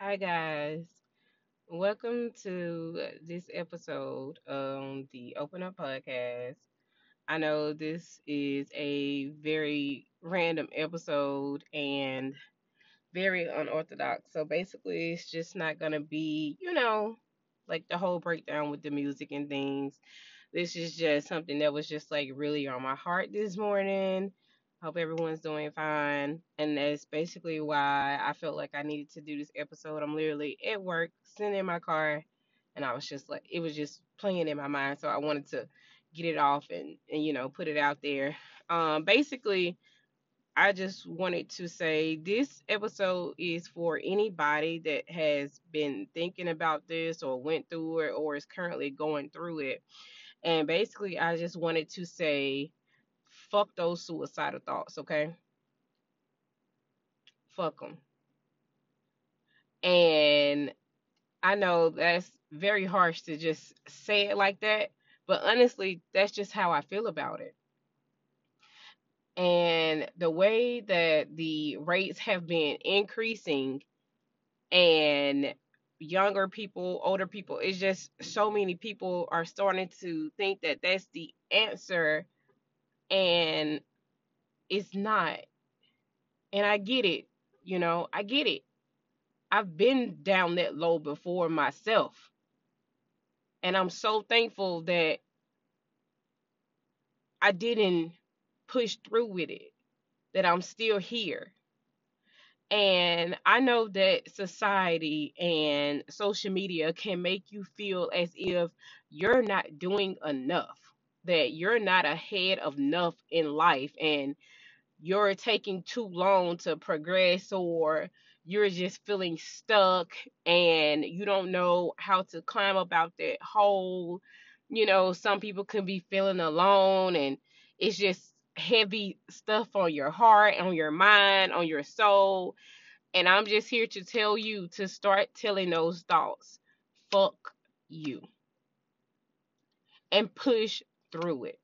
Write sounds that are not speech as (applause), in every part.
Hi, guys. Welcome to this episode of the Open Up Podcast. I know this is a very random episode and very unorthodox. So basically, it's just not going to be, you know, like the whole breakdown with the music and things. This is just something that was just like really on my heart this morning. Hope everyone's doing fine. And that's basically why I felt like I needed to do this episode. I'm literally at work, sitting in my car, and I was just like, it was just playing in my mind. So I wanted to get it off and, and you know, put it out there. Um, basically, I just wanted to say this episode is for anybody that has been thinking about this or went through it or is currently going through it. And basically, I just wanted to say, fuck those suicidal thoughts, okay? Fuck them. And I know that's very harsh to just say it like that, but honestly, that's just how I feel about it. And the way that the rates have been increasing and younger people, older people, it's just so many people are starting to think that that's the answer and it's not. And I get it, you know, I get it. I've been down that low before myself. And I'm so thankful that I didn't push through with it, that I'm still here. And I know that society and social media can make you feel as if you're not doing enough, that you're not ahead of enough in life, and you're taking too long to progress, or you're just feeling stuck and you don't know how to climb up out that hole. You know, some people can be feeling alone, and it's just heavy stuff on your heart, on your mind, on your soul. And I'm just here to tell you to start telling those thoughts, fuck you, and push through it.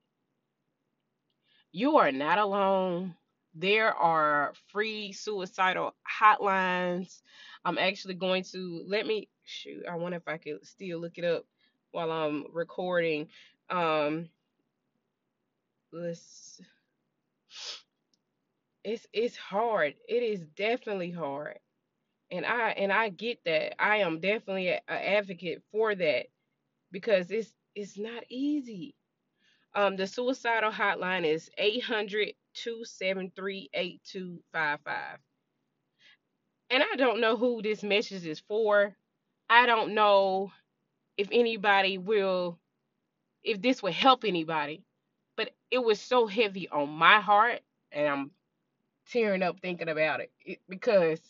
You are not alone. There are free suicidal hotlines. I'm actually going to let me shoot. I wonder if I could still look it up while I'm recording. Um, let's. It's it's hard. It is definitely hard and I and I get that. I am definitely an advocate for that because it's it's not easy. Um, the suicidal hotline is 800-273-8255. And I don't know who this message is for. I don't know if anybody will if this will help anybody. But it was so heavy on my heart and I'm tearing up thinking about it, it because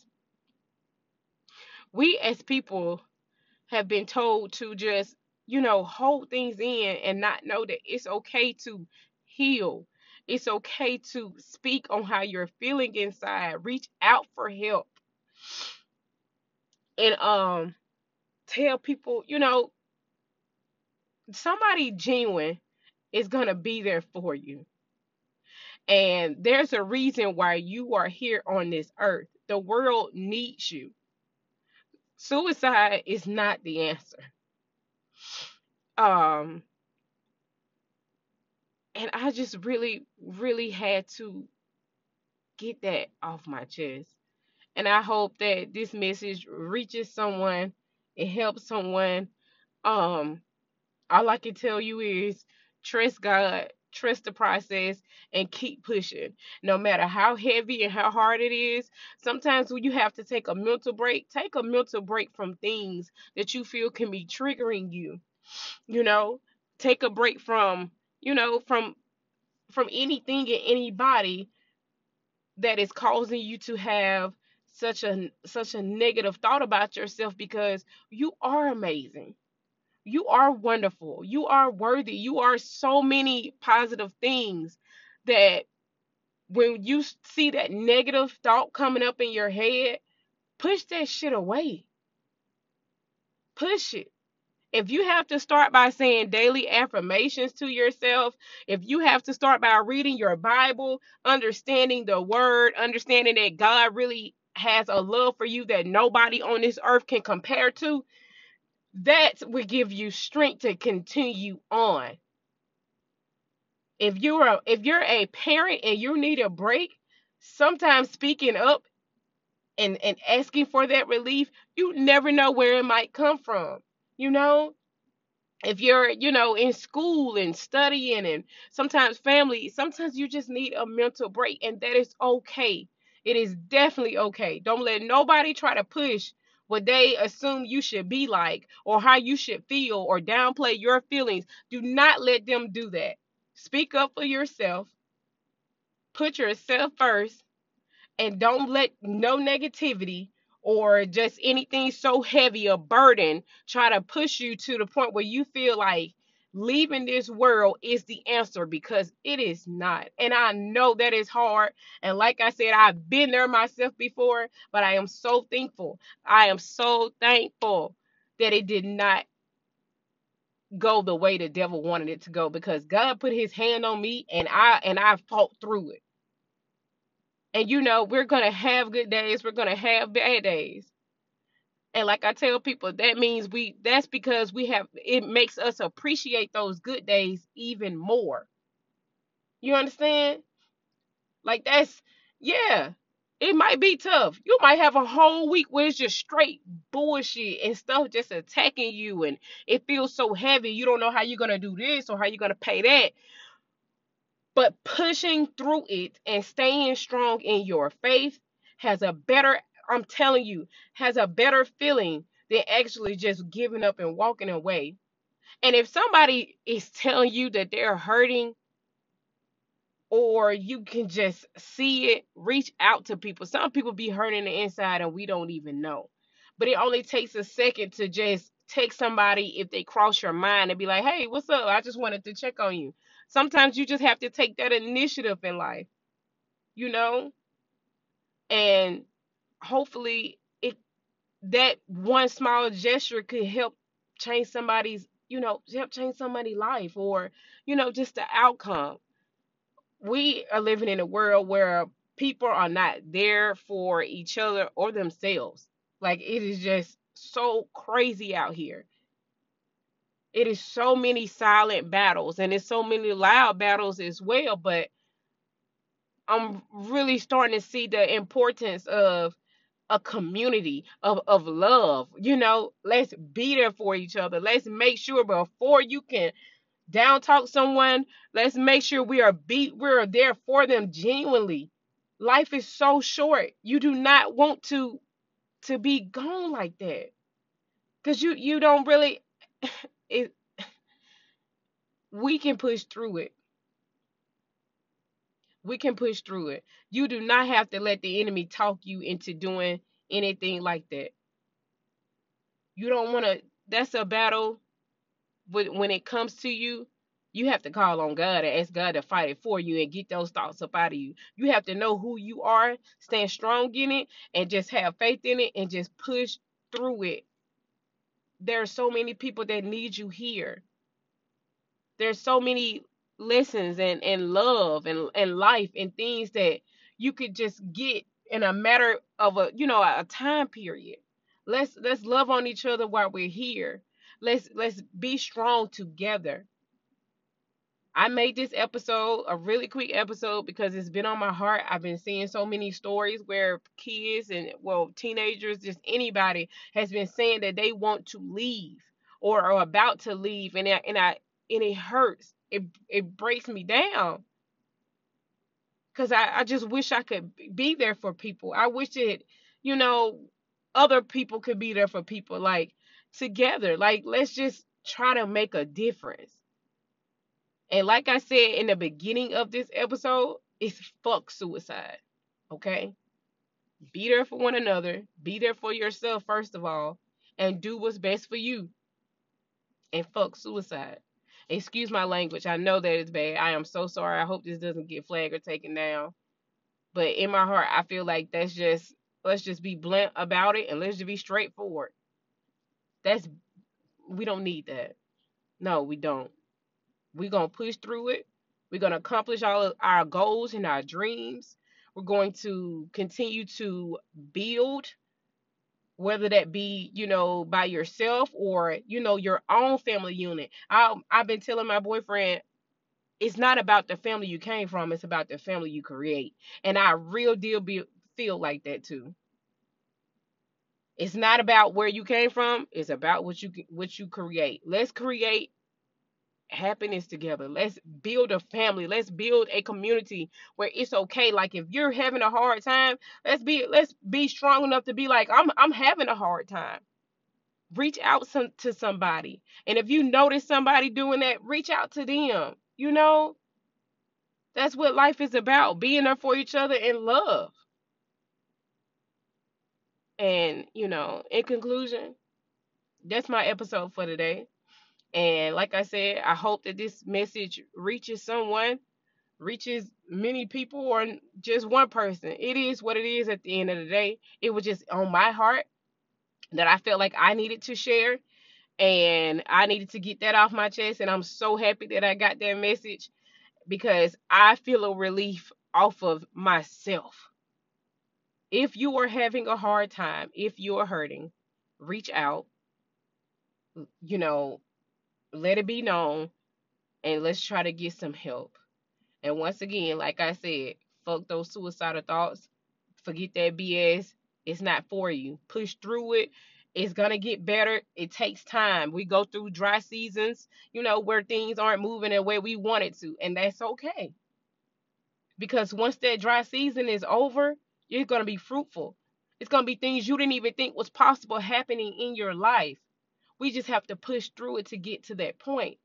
we as people have been told to just, you know, hold things in and not know that it's okay to heal. It's okay to speak on how you're feeling inside. Reach out for help. And um tell people, you know, somebody genuine is going to be there for you. And there's a reason why you are here on this earth. The world needs you. Suicide is not the answer. Um and I just really really had to get that off my chest. And I hope that this message reaches someone, it helps someone. Um all I can tell you is trust God, trust the process, and keep pushing. No matter how heavy and how hard it is, sometimes when you have to take a mental break, take a mental break from things that you feel can be triggering you. You know, take a break from, you know, from from anything and anybody that is causing you to have such a such a negative thought about yourself because you are amazing you are wonderful. You are worthy. You are so many positive things that when you see that negative thought coming up in your head, push that shit away. Push it. If you have to start by saying daily affirmations to yourself, if you have to start by reading your Bible, understanding the word, understanding that God really has a love for you that nobody on this earth can compare to, that will give you strength to continue on. If you're a if you're a parent and you need a break, sometimes speaking up and and asking for that relief, you never know where it might come from. You know, if you're you know in school and studying and sometimes family sometimes you just need a mental break and that is okay it is definitely okay don't let nobody try to push what they assume you should be like or how you should feel or downplay your feelings. Do not let them do that. Speak up for yourself. Put yourself first and don't let no negativity or just anything so heavy a burden try to push you to the point where you feel like leaving this world is the answer because it is not. And I know that is hard. And like I said, I've been there myself before, but I am so thankful. I am so thankful that it did not go the way the devil wanted it to go because God put his hand on me and I and I fought through it. And you know, we're going to have good days, we're going to have bad days. And like I tell people, that means we that's because we have it makes us appreciate those good days even more. You understand? Like that's yeah. It might be tough. You might have a whole week where it's just straight bullshit and stuff just attacking you and it feels so heavy. You don't know how you're gonna do this or how you're gonna pay that. But pushing through it and staying strong in your faith has a better, I'm telling you, has a better feeling than actually just giving up and walking away. And if somebody is telling you that they're hurting or you can just see it, reach out to people. Some people be hurting the inside and we don't even know. But it only takes a second to just text somebody if they cross your mind and be like, hey, what's up? I just wanted to check on you. Sometimes you just have to take that initiative in life, you know? And hopefully it that one small gesture could help change somebody's, you know, help change somebody's life or, you know, just the outcome. We are living in a world where people are not there for each other or themselves. Like it is just so crazy out here it is so many silent battles and it's so many loud battles as well but i'm really starting to see the importance of a community of, of love you know let's be there for each other. Let's make sure before you can down talk someone let's make sure we are be we're there for them genuinely. Life is so short. You do not want to to be gone like that. Because you you don't really (laughs) it we can push through it. We can push through it. You do not have to let the enemy talk you into doing anything like that. You don't want to, that's a battle. But when it comes to you, you have to call on God and ask God to fight it for you and get those thoughts up out of you. You have to know who you are, stand strong in it, and just have faith in it and just push through it. There are so many people that need you here there's so many lessons and, and love and, and life and things that you could just get in a matter of a you know a time period. Let's let's love on each other while we're here. Let's let's be strong together. I made this episode a really quick episode because it's been on my heart. I've been seeing so many stories where kids and well teenagers just anybody has been saying that they want to leave or are about to leave and I, and I and it hurts. It it breaks me down. Cause I, I just wish I could be there for people. I wish it, you know, other people could be there for people like together. Like let's just try to make a difference. And like I said in the beginning of this episode, it's fuck suicide. Okay? Be there for one another. Be there for yourself first of all. And do what's best for you. And fuck suicide. Excuse my language. I know that it's bad. I am so sorry. I hope this doesn't get flagged or taken down. But in my heart, I feel like that's just let's just be blunt about it and let's just be straightforward. That's we don't need that. No, we don't. We're gonna push through it. We're gonna accomplish all of our goals and our dreams. We're going to continue to build, whether that be, you know, by yourself or, you know, your own family unit. I, I've been telling my boyfriend, it's not about the family you came from, it's about the family you create. And I real deal be, feel like that too. It's not about where you came from, it's about what you what you create. Let's create happiness together. Let's build a family. Let's build a community where it's okay. Like if you're having a hard time, let's be let's be strong enough to be like I'm I'm having a hard time. Reach out some, to somebody. And if you notice somebody doing that, reach out to them. You know? That's what life is about. Being there for each other in love. And, you know, in conclusion, that's my episode for today. And like I said, I hope that this message reaches someone, reaches many people, or just one person. It is what it is at the end of the day. It was just on my heart that I felt like I needed to share. And I needed to get that off my chest. And I'm so happy that I got that message because I feel a relief off of myself. If you are having a hard time, if you're hurting, reach out. You know, let it be known and let's try to get some help. And once again, like I said, fuck those suicidal thoughts. Forget that BS. It's not for you. Push through it. It's gonna get better. It takes time. We go through dry seasons, you know, where things aren't moving the way we want it to, and that's okay. Because once that dry season is over, you're gonna be fruitful. It's gonna be things you didn't even think was possible happening in your life. We just have to push through it to get to that point.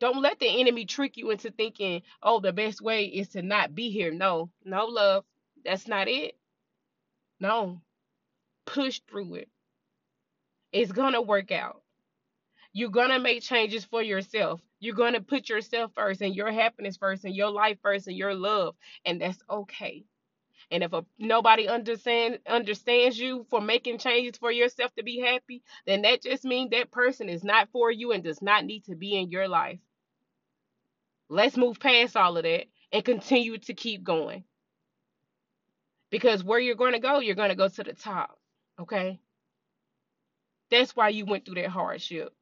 Don't let the enemy trick you into thinking, oh, the best way is to not be here. No, no, love. That's not it. No. Push through it. It's going to work out. You're going to make changes for yourself. You're going to put yourself first and your happiness first and your life first and your love. And that's okay. And if a, nobody understand understands you for making changes for yourself to be happy, then that just means that person is not for you and does not need to be in your life. Let's move past all of that and continue to keep going. Because where you're going to go, you're going to go to the top. Okay? That's why you went through that hardship.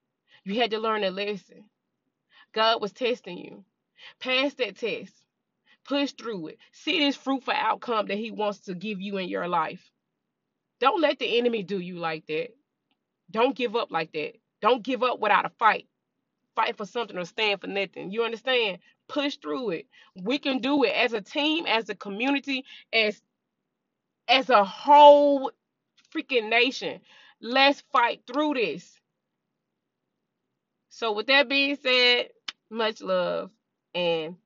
You had to learn a lesson. God was testing you. Pass that test. Push through it. See this fruitful outcome that He wants to give you in your life. Don't let the enemy do you like that. Don't give up like that. Don't give up without a fight. Fight for something or stand for nothing. You understand? Push through it. We can do it as a team, as a community, as as a whole freaking nation. Let's fight through this. So with that being said, much love and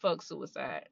fuck suicide.